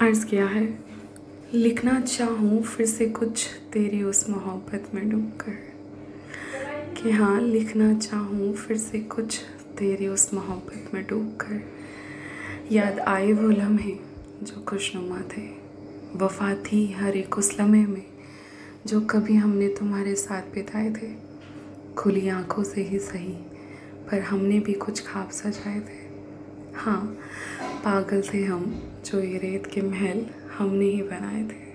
अर्ज़ किया है। लिखना चाहूँ, फिर से कुछ तेरी उस मोहब्बत में डूब कर कि हाँ लिखना चाहूँ, फिर से कुछ तेरी उस मोहब्बत में डूब कर याद आए वो लम्हे जो खुशनुमा थे। वफा थी हर एक उस लम्हे में जो कभी हमने तुम्हारे साथ बिताए थे। खुली आँखों से ही सही, पर हमने भी कुछ ख्वाब सजाए थे। हाँ पागल थे हम जो ये रेत के महल हमने ही बनाए थे।